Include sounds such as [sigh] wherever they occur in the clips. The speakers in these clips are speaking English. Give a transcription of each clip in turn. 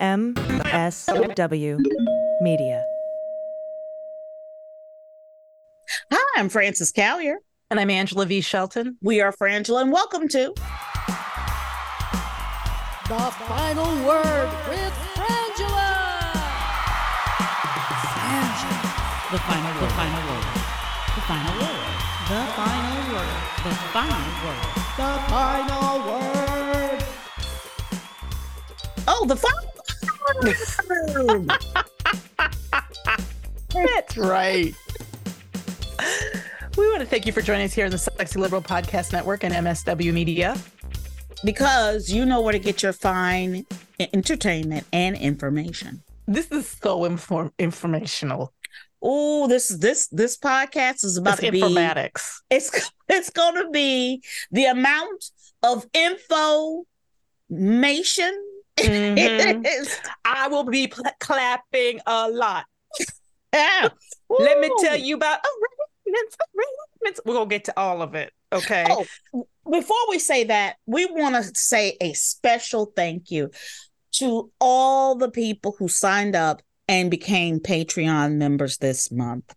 MSW Media. Hi, I'm Frances Callier. And I'm Angela V. Shelton. We are Frangela, and welcome to The Final Word with Frangela. The final word. The final word. The final word. The final word. The final word. The Final Word. oh the final. That's right. We want to thank you for joining us here on the Sexy Liberal Podcast Network and MSW Media. because you know where to get your fine entertainment and information. This is so inform- informational. Oh, this this this podcast is about It's to be informatics. it's it's going to be the amount of information. [laughs] Mhm. I will be pl- clapping a lot. Yeah. [laughs] Let me tell you about arraignments. Arraignments. We're gonna get to all of it. Okay. Oh, before we say that, we want to say a special thank you to all the people who signed up and became Patreon members this month.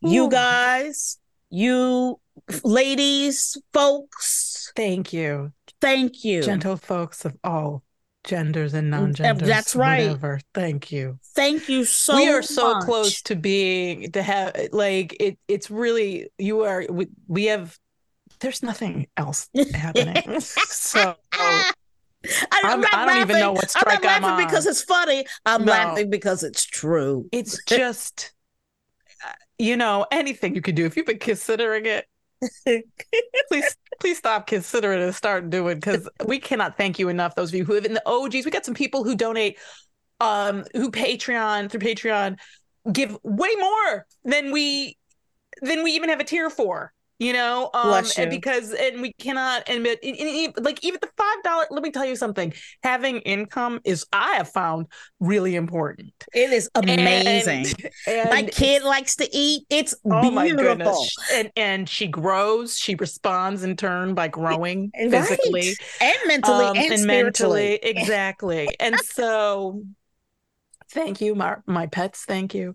You guys, you ladies, folks, Thank you, thank you. gentle folks of all genders and non-genders. that's right. Whatever. Thank you. Thank you so we are so close to being to have like it. It's really you are. We, we have. There's nothing else [laughs] happening. so I, I'm- not I don't even know what I'm strike not I'm laughing on. because it's funny. I'm No. laughing because it's true. it's just, uh, you know, anything you can do if you've been considering it. [laughs] please, please stop considering and start doing because we cannot thank you enough. Those of you who have in the OGs, we got some people who donate, um, who Patreon through Patreon give way more than we than we even have a tier for. You know, um, Bless and because and we cannot and, and- and- like even the five dollar. Let me tell you something. Having income is I have found really important. It is amazing. And, my kid likes to eat. It's Oh my beautiful. goodness. And and she grows, she responds in turn by growing Right. physically and mentally um, and, mentally. [laughs] Exactly. and so thank you, my my pets, thank you.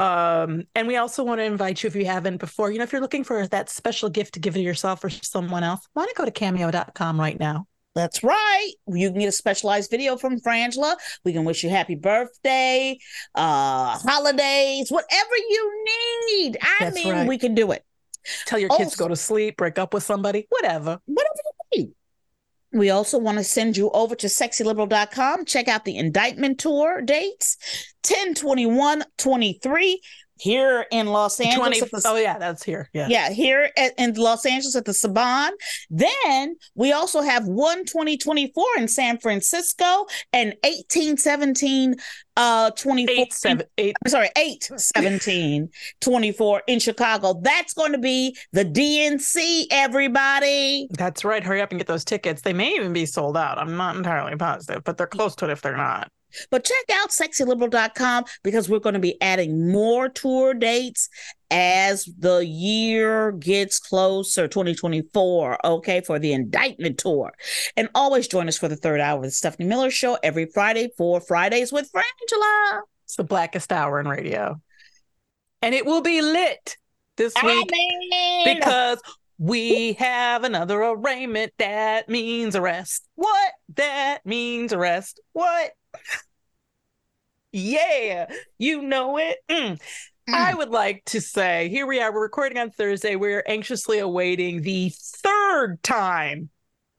Um, and we also want to invite you if you haven't before, you know, if you're looking for that special gift to give to yourself or someone else, why not go to cameo.com right now? That's right. You can get a specialized video from Frangela. We can wish you happy birthday, uh, holidays, whatever you need. I That's mean, right. we can do it. Tell your kids to go to sleep, break up with somebody, whatever. Whatever. We also want to send you over to sexyliberal.com. Check out the indictment tour dates 10 21 23 here in Los Angeles. 20, the- oh yeah, that's here. Yeah. Yeah, here at, in Los Angeles at the Saban. Then we also have one 2024 in San Francisco and 1817 uh 24 Eight, seven, eight. I'm sorry, 8 [laughs] 17 24 in Chicago. That's going to be the DNC, everybody. That's right. Hurry up and get those tickets. They may even be sold out. I'm not entirely positive, but they're close to it if they're not. But check out sexyliberal.com because we're going to be adding more tour dates as the year gets closer 2024 okay for the indictment tour and always join us for the third hour of the stephanie miller show every friday for fridays with frangela It's the blackest hour in radio. And it will be lit this week Amen. because we have another arraignment. That means arrest. What? That means arrest. What? Yeah, you know it. Mm. I would like to say here we are. We're recording on Thursday. We're anxiously awaiting the third time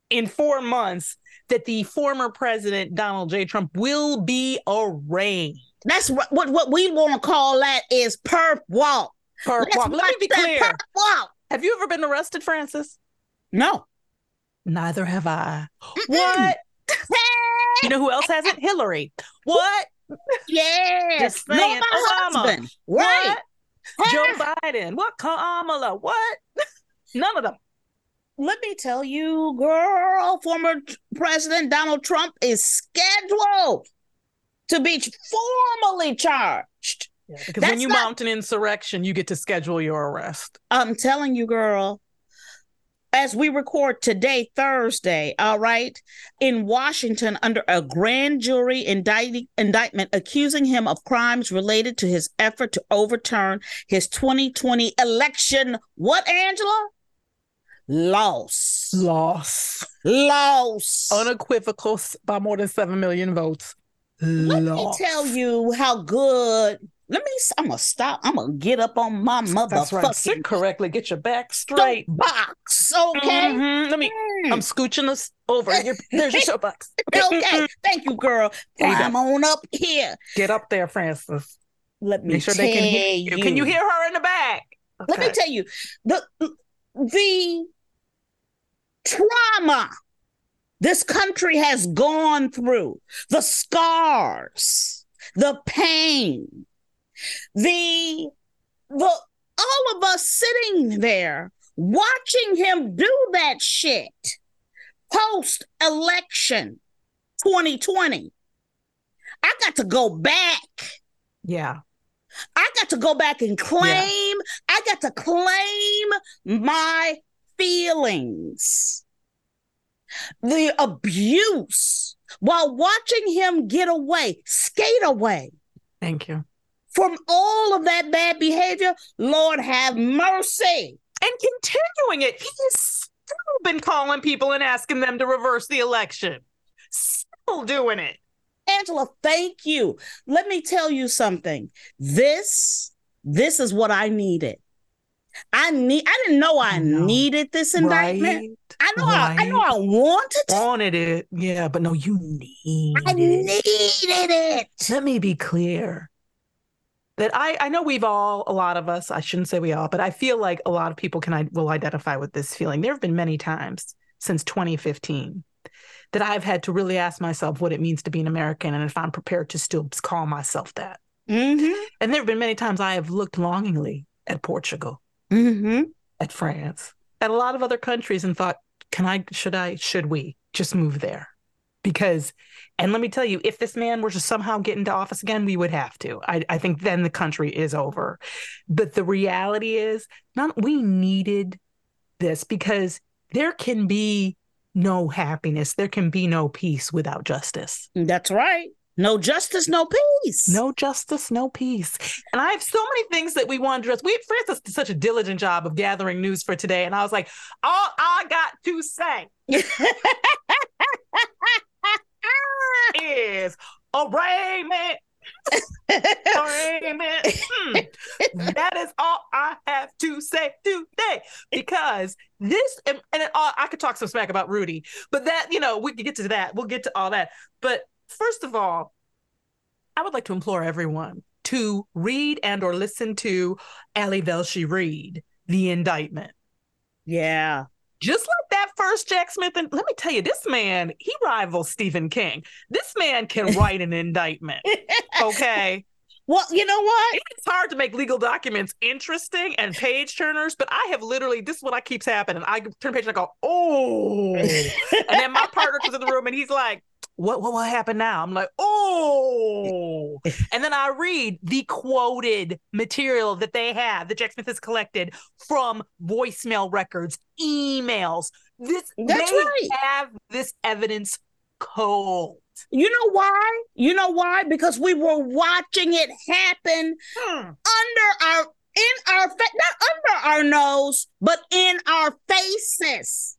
in four months that the former president, Donald J. Trump, will be arraigned. that's what what, what we want to call that is perp walk For, Let's well, let me be clear. perp walk Have you ever been arrested, Frances? no Neither have I. What? [laughs] You know who else hasn't? Hillary. What? yes Just saying. Obama. right What? Joe Biden. What? Kamala. What? [laughs] None of them. let me tell you, girl, former President Donald Trump is scheduled to be formally charged. Because when you not- mount an insurrection, you get to schedule your arrest. I'm telling you, girl, as we record today, Thursday, all right, in Washington under a grand jury indict- indictment accusing him of crimes related to his effort to overturn his 2020 election. What, Angela? Loss. Loss. Loss. Unequivocal by more than 7 million votes. Let Loss. me tell you how good. Let me. I'm gonna stop. I'm gonna get up on my That's right. Sit correctly. Get your back straight. box. Okay. Mhm. Let me. Mm. I'm scooching this over. Here, [laughs] there's your soapbox. [laughs] okay. Thank you, girl. You. Climb on up here. Get up there, Frances. Let me Make sure they can hear you. Can you hear her in the back? Let me tell you the the trauma this country has gone through, the scars, the pain, the the all of us sitting there watching him do that shit post election 2020. I got to go back Yeah. I got to go back and claim, I got to claim my feelings. The abuse while watching him get away, skate away Thank you. From all of that bad behavior. Lord have mercy. And continuing it, he's still been calling people and asking them to reverse the election. Still doing it. Angela, thank you. Let me tell you something. This, this is what I needed. I need. I didn't know I No. needed this indictment. Right? I know. I, I know. I wanted. it. Wanted it. Yeah, but no, you need I it. needed it. Let me be clear that I, I know we've all, a lot of us, I shouldn't say we all, but I feel like a lot of people can I will identify with this feeling. There have been many times since 2015 that I've had to really ask myself what it means to be an American and if I'm prepared to still call myself that. Mm-hmm. And there have been many times I have looked longingly at Portugal, Mm-hmm. at France, at a lot of other countries and thought, can I, should I, should we just move there? Because, and let me tell you, if this man were to somehow get into office again, we would have to. I, I think then the country is over. But the reality is, not we needed this because there can be no happiness, there can be no peace without justice. That's right. No justice, no peace. No justice, no peace. And I have so many things that we want to address. We Frances did such a diligent job of gathering news for today. And I was like, all I got to say [laughs] is arraignment. Arraignment. Hmm. That is all I have to say today. Because this, and, and uh, I could talk some smack about Rudy, but that, you know, we can get to that. We'll get to all that. But first of all, I would like to implore everyone to read and or listen to Ali Velshi read the indictment. yeah. Just first Jack Smith, and let me tell you, this man, he rivals Stephen King. This man can [laughs] write an indictment. Okay. Well, you know what? It's hard to make legal documents interesting and page turners, but I have literally this is what I keeps happening. I turn a page and I go, oh, and then my partner comes in the room and he's like, what what will happen now? I'm like, oh, and then I read the quoted material that they have that Jack Smith has collected from voicemail records, emails. This That's they right. have this evidence cold. You know why? You know why? Because we were watching it happen Hmm. under our in our fa- not under our nose, but in our faces.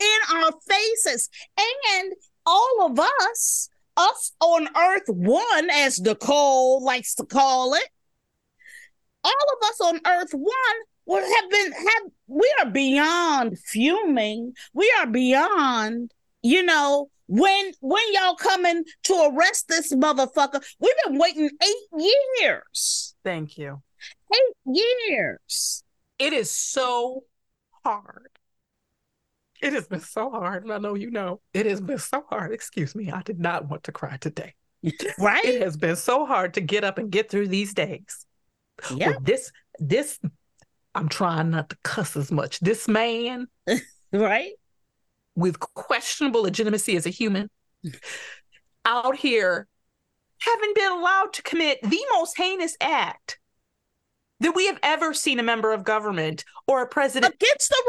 In our faces. And all of us, us on Earth One, as the Nicole likes to call it, all of us on Earth One would have been have we are beyond fuming. We are beyond, you know, when when y'all coming to arrest this motherfucker, we've been waiting eight years. Thank you. Eight years. It is so hard. It has been so hard. And I know you know. It has been so hard. Excuse me. I did not want to cry today. [laughs] Right? It has been so hard to get up and get through these days. Yeah. With this, this, I'm trying not to cuss as much. This man [laughs] Right? with questionable legitimacy as a human out here having been allowed to commit the most heinous act that we have ever seen a member of government or a president against the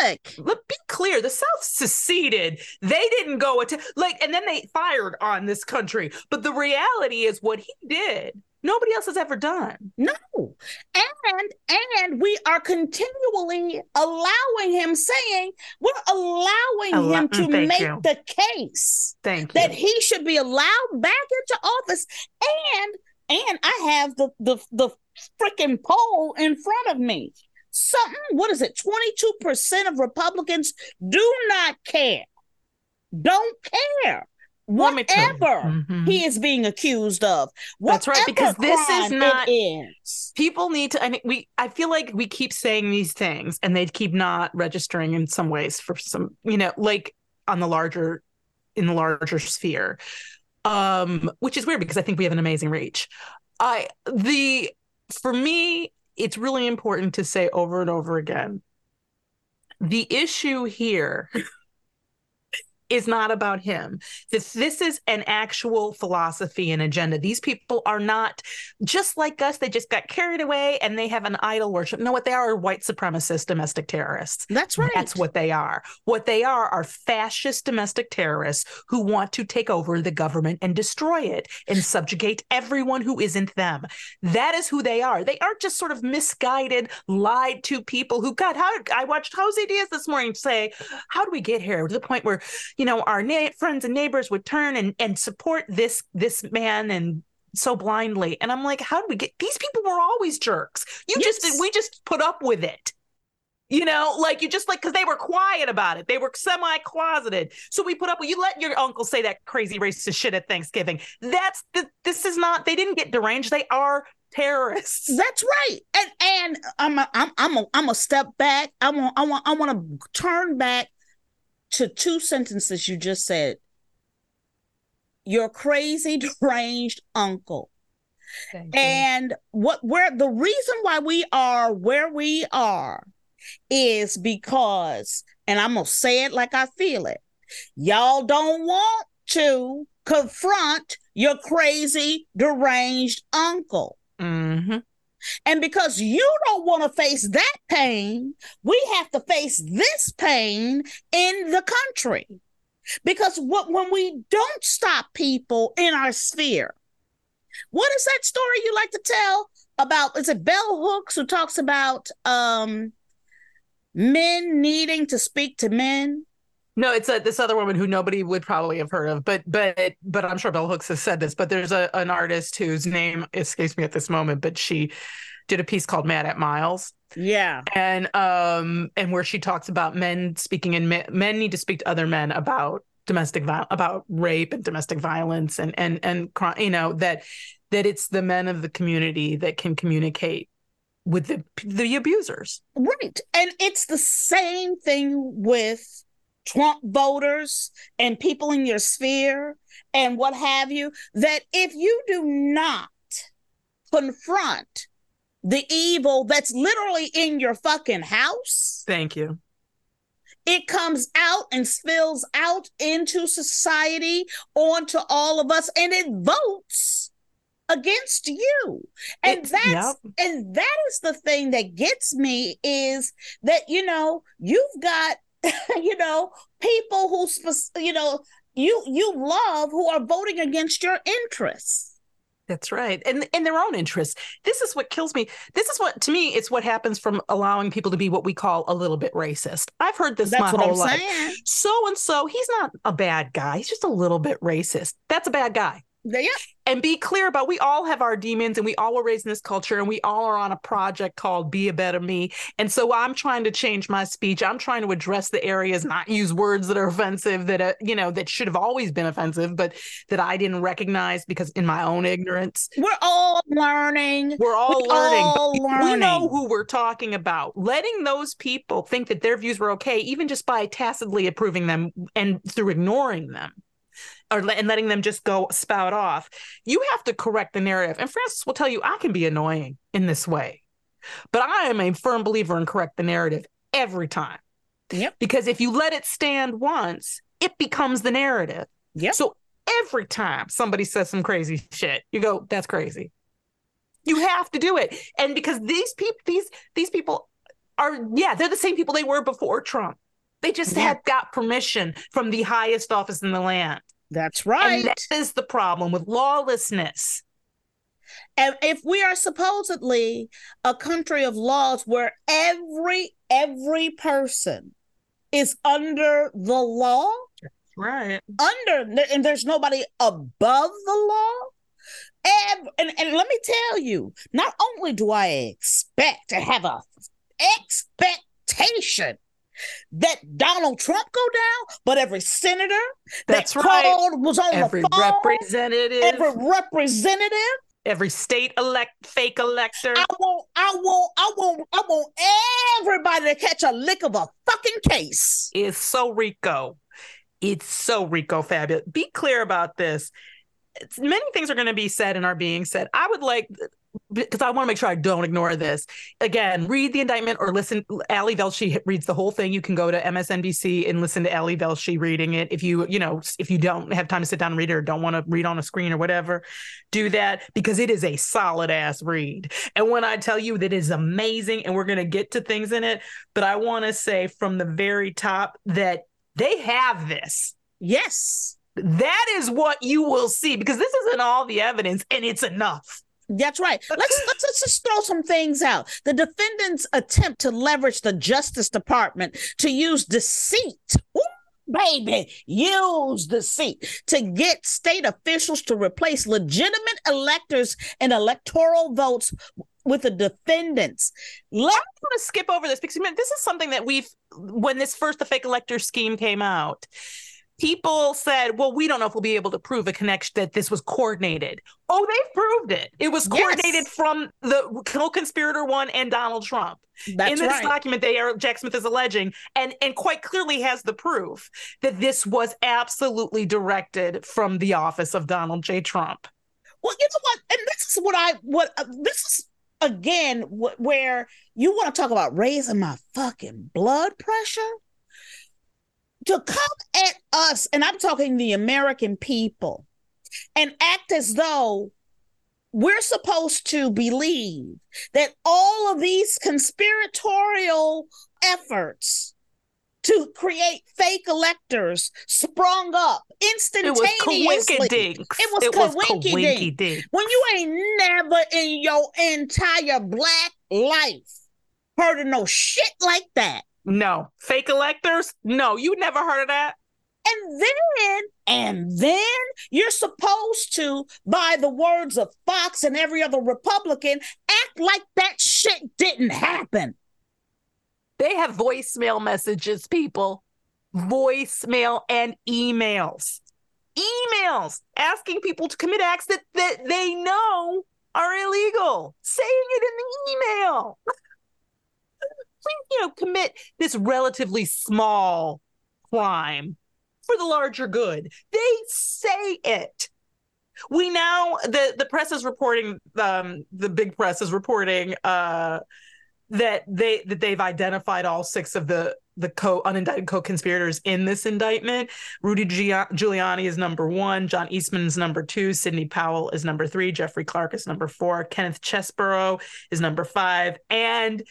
republic. Let be clear: the South seceded. They didn't go at like, and then they fired on this country. But the reality is, what he did, nobody else has ever done. No, and and we are continually allowing him, saying we're allowing Allow- him to mm, make you. the case Thank you. that he should be allowed back into office. And and I have the the the freaking poll in front of me. Something, what is it? 22% of Republicans do not care. Don't care. Let me tell you. Whatever Mhm. he is being accused of. That's right, because this is not- is. people need to. I mean, we. I feel like we keep saying these things, and they keep not registering in some ways for some. You know, like on the larger, in the larger sphere, um, which is weird because I think we have an amazing reach. I the for me, it's really important to say over and over again. The issue here is not about him. This this is an actual philosophy and agenda. These people are not just like us. They just got carried away and they have an idol worship. No, what they are are white supremacist domestic terrorists. That's right. That's what they are. What they are are fascist domestic terrorists who want to take over the government and destroy it and subjugate everyone who isn't them. That is who they are. They aren't just sort of misguided, lied to people who God. How I watched Jose Diaz this morning say, "How do we get here?" To the point where you know our na- friends and neighbors would turn and and support this this man and so blindly. And I'm like, how do we get these people were always jerks. You Yes. just we just put up with it. You know, like you just like because they were quiet about it. They were semi-closeted. So we put up with you let your uncle say that crazy racist shit at Thanksgiving. That's the this is not they didn't get deranged. They are terrorists. That's right. And and I'm a, I'm I'm a, I'm a step back. I want I want I want to turn back to two sentences you just said. Your crazy [laughs] deranged uncle. And what where the reason why we are where we are is because and I'm going to say it like I feel it. Y'all don't want to confront your crazy deranged uncle. Mhm. And because you don't want to face that pain, we have to face this pain in the country. Because what when we don't stop people in our sphere, what is that story you like to tell about? Is it Bell Hooks who talks about um men needing to speak to men? No, it's a, this other woman who nobody would probably have heard of, but but but I'm sure Bell Hooks has said this. But there's a an artist whose name escapes me at this moment, but she did a piece called "Mad at Miles," Yeah. and um and where she talks about men speaking and men, men need to speak to other men about domestic violence, about rape and domestic violence, and and and you know that that it's the men of the community that can communicate with the the abusers. Right. And it's the same thing with Trump voters and people in your sphere and what have you. That if you do not confront the evil that's literally in your fucking house, Thank you. it comes out and spills out into society, onto all of us, and it votes against you. And It's- that's yep. and that is the thing that gets me is that you know you've got [laughs] you know people who you know you you love who are voting against your interests. That's right. And in their own interests. This is what kills me. This is what to me it's what happens from allowing people to be what we call a little bit racist. I've heard this That's my whole life. So and so, he's not a bad guy. He's just a little bit racist. That's a bad guy. Yeah, And be clear about we all have our demons and we all were raised in this culture and we all are on a project called Be a Better Me. And so I'm trying to change my speech. I'm trying to address the areas, not use words that are offensive that uh, you know that should have always been offensive, but that I didn't recognize because in my own ignorance. we're all learning. We're all We learning. all but We know who we're talking about. Letting those people think that their views were okay, even just by tacitly approving them and through ignoring them, or and letting them just go spout off. You have to correct the narrative. And Frances will tell you, I can be annoying in this way, but I am a firm believer in correct the narrative every time. Yep. Because if you let it stand once, it becomes the narrative. Yep. So every time somebody says some crazy shit, you go, "That's crazy." You have to do it. And because these people these these people are yeah, they're the same people they were before Trump. They just Yeah. had got permission from the highest office in the land. That's right. And that is the problem with lawlessness. And if we are supposedly a country of laws where every every person is under the law, Right. under and there's nobody above the law. And, and, and let me tell you, not only do I expect to have a expectation that Donald Trump go down, but every senator That's that right. called was on Every the phone, representative, every representative. every state elect fake elector. I want, I want, I want, I want everybody to catch a lick of a fucking case. It's so RICO. It's so RICO fabulous. Be clear about this. It's, many things are going to be said and are being said. I would like, because I want to make sure I don't ignore this. Again, read the indictment or listen. Ali Velshi reads the whole thing. You can go to MSNBC and listen to Ali Velshi reading it. If you, you know, if you don't have time to sit down and read it or don't want to read on a screen or whatever, do that because it is a solid ass read. And when I tell you that it is amazing, and we're going to get to things in it, but I want to say from the very top that they have this. Yes. That is what you will see because this isn't all the evidence and it's enough. That's right. Let's, [laughs] let's let's just throw some things out. The defendants attempt to leverage the Justice Department to use deceit. Ooh, baby, use deceit to get state officials to replace legitimate electors and electoral votes with the defendants. Let I'm going to skip over this because this is something that we've, when this first the fake elector scheme came out, people said, well, we don't know if we'll be able to prove a connection that this was coordinated. Oh, they've proved it. It was Yes. coordinated from the co-conspirator one and Donald Trump. that's in this right. document they are Jack Smith is alleging and and quite clearly has the proof that this was absolutely directed from the office of Donald J. Trump. Well, you know what? And this is what I what uh, this is again wh- where you want to talk about raising my fucking blood pressure to come us, and I'm talking the American people, and act as though we're supposed to believe that all of these conspiratorial efforts to create fake electors sprung up It was instantaneously. It was coinkydink. coinkydink. when you ain't never in your entire black life heard of no shit like that. No. Fake electors? No, you never heard of that. And then, and then you're supposed to, by the words of Fox and every other Republican, act like that shit didn't happen. They have voicemail messages, people. Voicemail and emails. Emails asking people to commit acts that, that they know are illegal. Saying it in the email. [laughs] You know, commit this relatively small crime for the larger good. They say it. We now the the press is reporting um the big press is reporting uh that they that they've identified all six of the the co unindicted co-conspirators in this indictment. Rudy Giuliani is number one, John Eastman is number two, Sidney Powell is number three, Jeffrey Clark is number four, Kenneth Chesebro is number five, and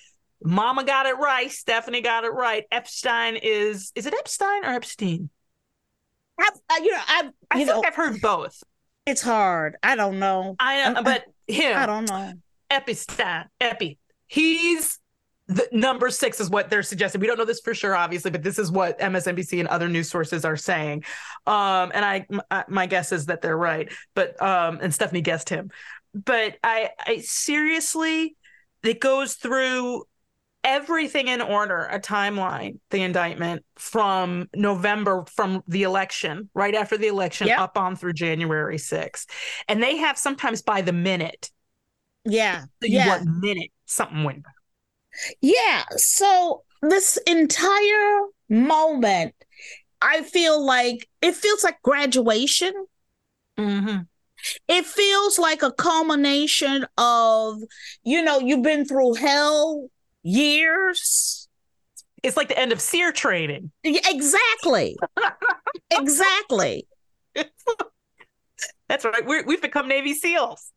Mama got it right, Stephanie got it right. Epstein is is it Epstein or Epstein? I, you know, I, I you think know, I've heard both. it's hard. I don't know. I Uh, uh, but him I don't know. Epstein, Epi. He's the number six is what they're suggesting. We don't know this for sure, obviously, but this is what MSNBC and other news sources are saying. Um, and I, m- my guess is that they're right. But um, and Stephanie guessed him. But I, I seriously, it goes through everything in order, a timeline, the indictment from November, from the election, right after the election, Yep. up on through January 6th. And they have sometimes by the minute. Yeah. So yeah. what minute something went. Yeah. So this entire moment, I feel like it feels like graduation. Mm-hmm. It feels like a culmination of, you know, you've been through hell years. It's like the end of SERE training. Exactly. [laughs] exactly. That's right. We're, we've become Navy SEALs.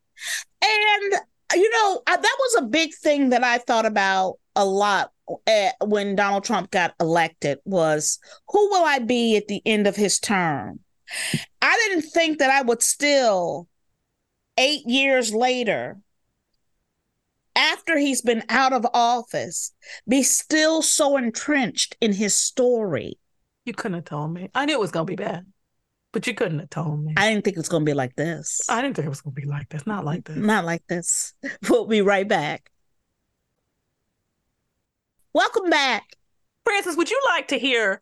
And you know, I, that was a big thing that I thought about a lot uh, when Donald Trump got elected was who will I be at the end of his term? I didn't think that I would still 8 years later after he's been out of office be still so entrenched in his story. You couldn't have told me. I knew it was gonna be bad, but you couldn't have told me. I didn't think it was going to be like this. I didn't think it was gonna be like this. Not like this. Not like this. [laughs] We'll be right back. Welcome back. Frances, would you like to hear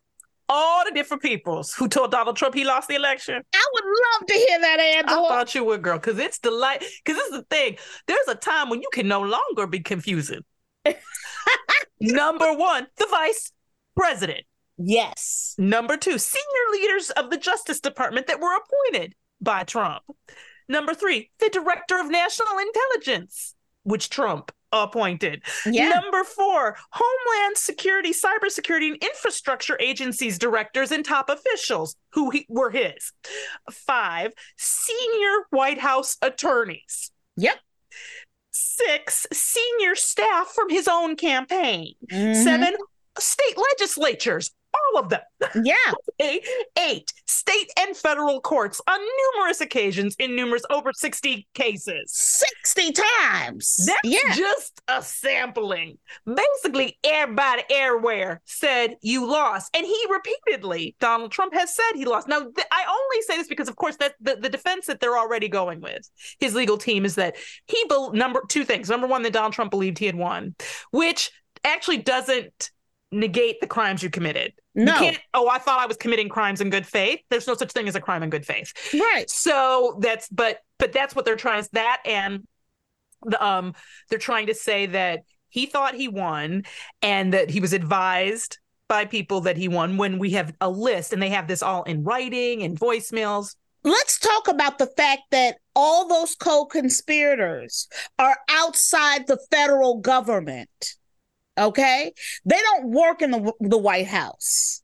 all the different peoples who told Donald Trump he lost the election? I would love to hear that, I thought you would, girl, because it's the light. Because this is the thing. There's a time when you can no longer be confusing. [laughs] Number one, the vice president. yes. Number two, senior leaders of the Justice Department that were appointed by Trump. Number three, the director of national intelligence, which Trump appointed. Yeah. Number four, Homeland Security, Cybersecurity, and Infrastructure Agencies directors and top officials who he, were his. Five, senior White House attorneys. Yep. Six, senior staff from his own campaign. Mhm. Seven, state legislatures, all of them. Yeah. [laughs] Eight, eight, state and federal courts on numerous occasions in numerous over 60 cases. 60 times. That's yeah. just a sampling. Basically, everybody everywhere said you lost. And he repeatedly, Donald Trump has said he lost. Now, th- I only say this because, of course, that the, the defense that they're already going with, his legal team, is that he, bel number two things. Number one, that Donald Trump believed he had won, which actually doesn't negate the crimes you committed. No. You can't, oh, I thought I was committing crimes in good faith. There's no such thing as a crime in good faith. Right. So that's but but that's what they're trying that and the um they're trying to say that he thought he won and that he was advised by people that he won when we have a list and they have this all in writing and voicemails. Let's talk about the fact that all those co conspirators are outside the federal government. Okay. They don't work in the, the White House.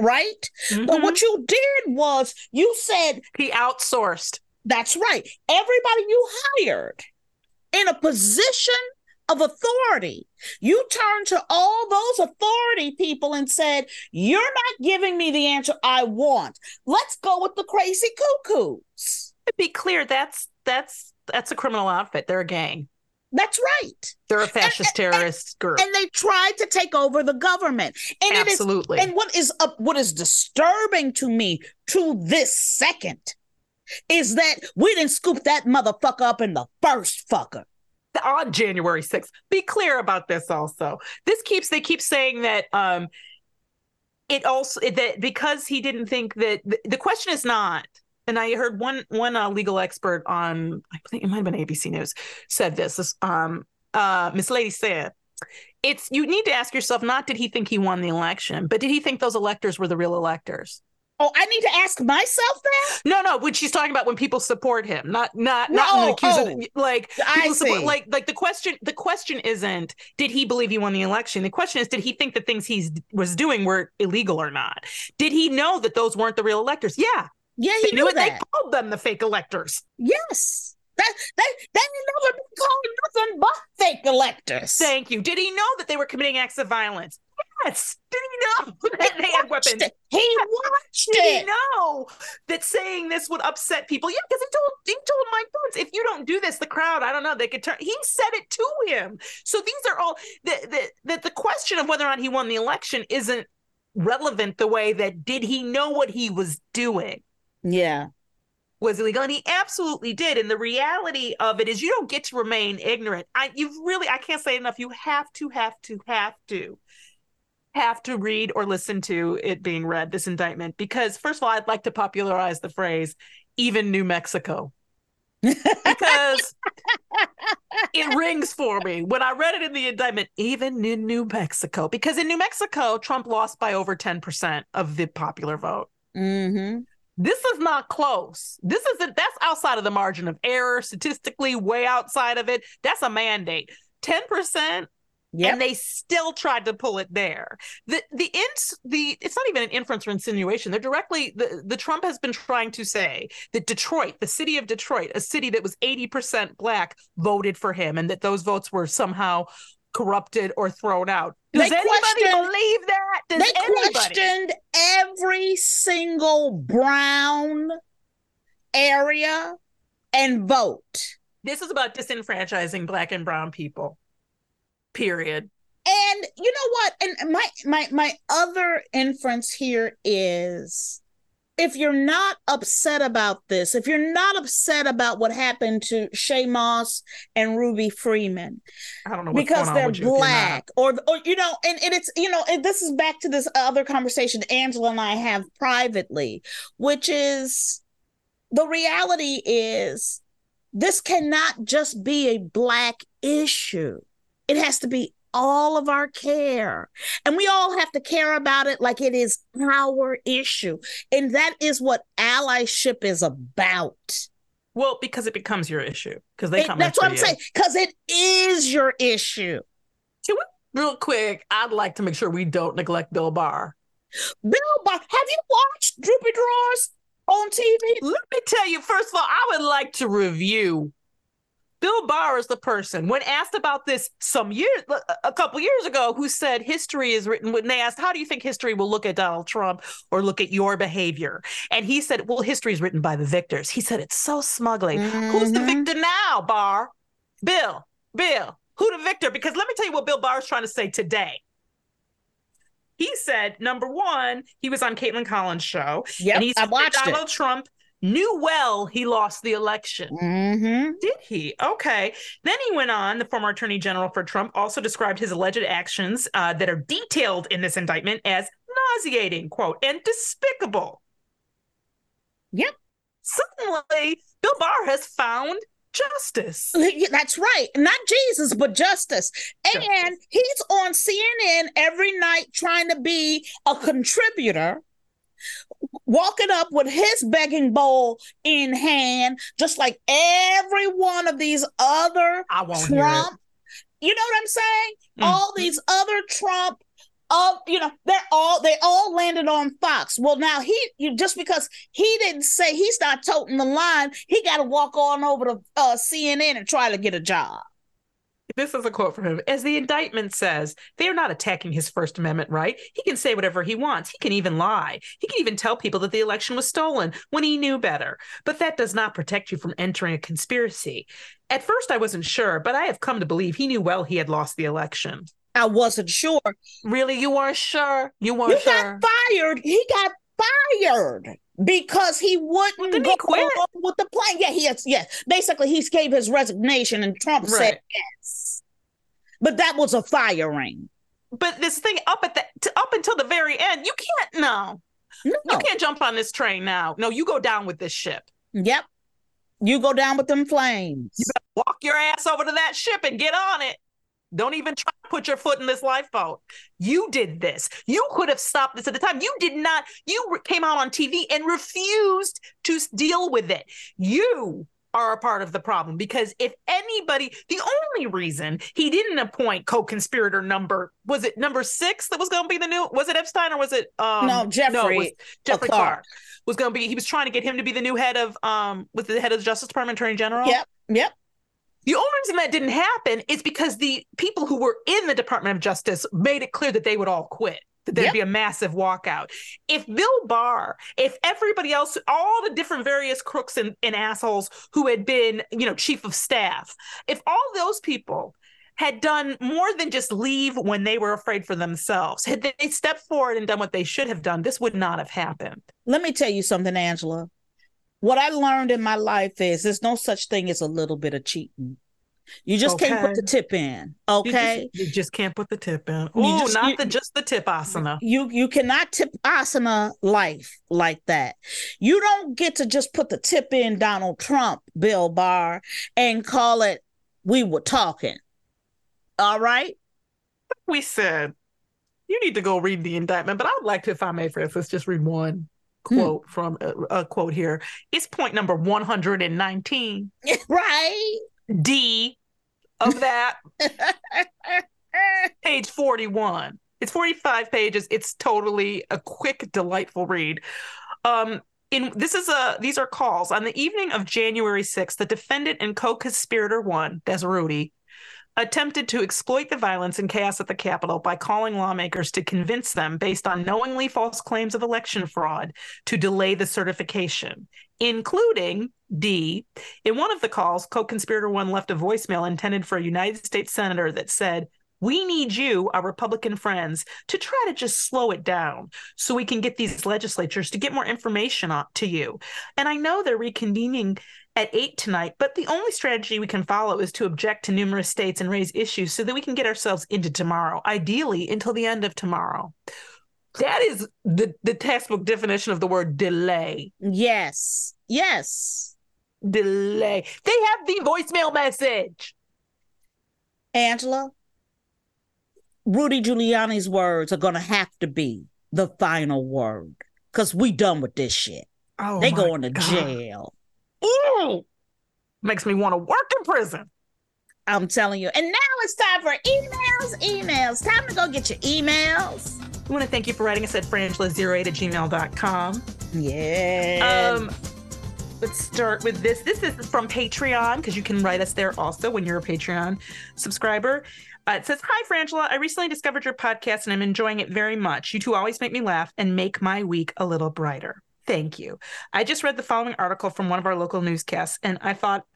Right. But Mhm. what you did was you said, he outsourced. that's right. Everybody you hired in a position of authority, you turned to all those authority people and said, You're not giving me the answer I want. Let's go with the crazy cuckoos. To be clear, that's that's that's a criminal outfit. They're a gang. That's right. They're a fascist terrorist group. And they tried to take over the government. And is Absolutely. and what is up what is disturbing to me to this second is that we didn't scoop that motherfucker up in the first fucker. on January 6th. Be clear about this also. This keeps they keep saying that um it also that because he didn't think that the, the question is not and I heard one one uh, legal expert on I think it might have been ABC News said this, this um uh Miss Lady said it's you need to ask yourself not did he think he won the election but did he think those electors were the real electors? Oh, I need to ask myself that? no no when she's talking about when people support him not not not No, an accusing oh, like I support see. like like the question the question isn't did he believe he won the election? The question is did he think the things he was doing were illegal or not? Did he know that those weren't the real electors? Yeah Yeah, they he knew knew it they called them the fake electors Yes. That that they never been called nothing but fake electors. thank you did he know that they were committing acts of violence yes did he know [laughs] that they had weapons it. He watched it. did he know that saying this would upset people? Yeah, because he told he told Mike Pence, if you don't do this, the crowd, I don't know, they could turn. He said it to him. So these are all that the, the the question of whether or not he won the election isn't relevant the way that did he know what he was doing Yeah. was illegal and he absolutely did and the reality of it is you don't get to remain ignorant i you've really i can't say enough you have to have to have to have to read or listen to it being read this indictment because first of all i'd like to popularize the phrase even new mexico because it rings for me when i read it in the indictment even in new mexico because in new mexico trump lost by over 10% of the popular vote Mm-hmm. This is not close. This isn't that's outside of the margin of error, statistically way outside of it. That's a mandate. 10% Yep. and they still tried to pull it there. The the ins the it's not even an inference or insinuation. They're directly the, the Trump has been trying to say that Detroit, the city of Detroit, a city that was 80% black, voted for him and that those votes were somehow corrupted or thrown out. Does They anybody believe that? Does they anybody? questioned every single brown area and vote. This is about disenfranchising black and brown people. Period. And you know what? And my my my other inference here is if you're not upset about this, if you're not upset about what happened to Shaye Moss and Ruby Freeman I don't know because they're with you you're black, or or you know, and, and it's you know, and this is back to this other conversation Angela and I have privately, which is the reality is this cannot just be a black issue. It has to be all of our care. And we all have to care about it like it is our issue. And that is what allyship is about. Well, because it becomes your issue. Because they It- come that's what I'm you. saying. Because it is your issue. Real quick, I'd like to make sure we don't neglect Bill Barr. Bill Barr, have you watched Droopy Drawers on TV? Let me tell you, first of all, I would like to review. Bill Barr is the person, when asked about this some years, a couple years ago, who said history is written. When they asked, "How do you think history will look at Donald Trump or look at your behavior?" and he said, "Well, history is written by the victors." He said It's so smugly. Who's the Mhm. victor now, Barr? Bill. Bill. Who the victor? Because let me tell you what Bill Barr is trying to say today. He said, number one, he was on Kaitlan Collins' show, and he said watched it. Donald Trump knew well he lost the election. Mm-hmm. Did he? Okay. Then he went on, the former attorney general for Trump also described his alleged actions uh, that are detailed in this indictment as nauseating, quote, and despicable. Yep. Suddenly, Bill Barr has found justice. That's right. Not Jesus, but justice. And Justice. he's on CNN every night trying to be a contributor, walking up with his begging bowl in hand, just like every one of these other. Trump. You know what I'm saying? Mm. All these other Trump. Uh, you know, they're all they all landed on Fox. Well, now he you, just because he didn't say he's not toting the line, he got to walk on over to uh, CNN and try to get a job. This is a quote from him. As the indictment says, they are not attacking his First Amendment right. He can say whatever he wants. He can even lie. He can even tell people that the election was stolen when he knew better. But that does not protect you from entering a conspiracy. At first, I wasn't sure, but I have come to believe he knew well he had lost the election. I wasn't sure. Really? You weren't sure? You weren't sure? got fired. He got fired because he wouldn't Well, go he quit? along with the plan. Yeah, he has. Yes, basically, he gave his resignation, and Trump said yes. But that was a firing. But this thing up at the to, up until the very end, you can't. No, No. you can't jump on this train now. No, you go down with this ship. Yep. You go down with them flames. walk your ass over to that ship and get on it. Don't even try to put your foot in this lifeboat. You did this. You could have stopped this at the time. You did not. You came out on TV and refused to deal with it. You are a part of the problem because if anybody, the only reason he didn't appoint co-conspirator number was it number six that was going to be the new was it Epstein or was it um No, Jeffrey, it was Jeffrey Clark. Clark was going to be he was trying to get him to be the new head of um with the head of the Justice Department Attorney General. Yep. Yep. The only reason that didn't happen is because the people who were in the Department of Justice made it clear that they would all quit, that there'd Yep. be a massive walkout. If Bill Barr, if everybody else, all the different various crooks and, and assholes who had been, you know, chief of staff, if all those people had done more than just leave when they were afraid for themselves, had they stepped forward and done what they should have done, this would not have happened. Let me tell you something, Angela. What I learned in my life is there's no such thing as a little bit of cheating. You just can't put the tip in. You Okay. just, you just can't put the tip in. You Oh, not you- the just the tip asana. You you cannot tip asana life like that. You don't get to just put the tip in Donald Trump, Bill Barr, and call it we were talking. All right? we said you need to go read the indictment, but I would like to, if I may, Frances, just read one quote from a, a quote here. It's point number 119. [laughs] right. D of that. [laughs] page 41. It's 45 pages. It's totally a quick, delightful read. Um, in this is a these are calls on the evening of January 6th. The defendant and co-conspirator one, that's Rudy, attempted to exploit the violence and chaos at the Capitol by calling lawmakers to convince them, based on knowingly false claims of election fraud, to delay the certification, including D. In one of the calls, co conspirator one left a voicemail intended for a United States senator that said, we need you, our Republican friends, to try to just slow it down so we can get these legislatures to get more information on, to you. And I know they're reconvening at eight tonight, but the only strategy we can follow is to object to numerous states and raise issues so that we can get ourselves into tomorrow, ideally until the end of tomorrow. That is the, the textbook definition of the word delay. Yes. Yes. Delay. They have the voicemail message. Angela, Rudy Giuliani's words are going to have to be the final word because we done with this shit. Oh, they going to God. jail. Ooh, makes me want to work in prison. I'm telling you. And now it's time for emails. Emails. Time to go get your emails. We want to thank you for writing us at frangela08 at gmail.com. Yeah. Um, let's start with this. This is from Patreon because you can write us there also when you're a Patreon subscriber. Uh, it says, Hi, Frangela. I recently discovered your podcast and I'm enjoying it very much. You two always make me laugh and make my week a little brighter. Thank you. I just read the following article from one of our local newscasts and I thought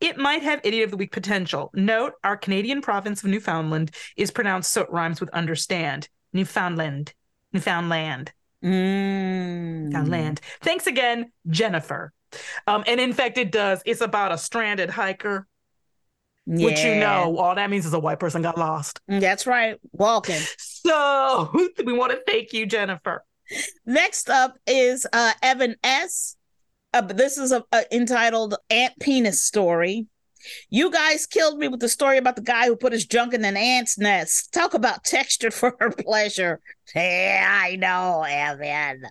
it might have Idiot of the Week potential. Note our Canadian province of Newfoundland is pronounced so it rhymes with understand. Newfoundland. Newfoundland. Mm. Newfoundland. Thanks again, Jennifer. Um, and in fact, it does. It's about a stranded hiker, which you know, all that means is a white person got lost. That's right. Walking. So [laughs] we want to thank you, Jennifer. Next up is uh, Evan S. Uh, this is a, a entitled Ant Penis Story. You guys killed me with the story about the guy who put his junk in an ant's nest. Talk about textured [laughs] for her pleasure. Yeah, I know, Evan.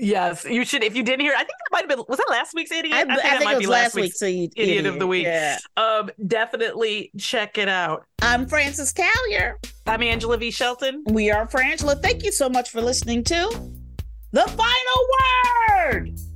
Yes, you should. If you didn't hear, I think that might have been. Was that last week's idiot? I, I think, think, that might it be was last week's idiot, Idiot of the Week. Yeah. Um, definitely check it out. I'm Frances Callier. I'm Angela V. Shelton. We are Frangela. Thank you so much for listening to The Final Word.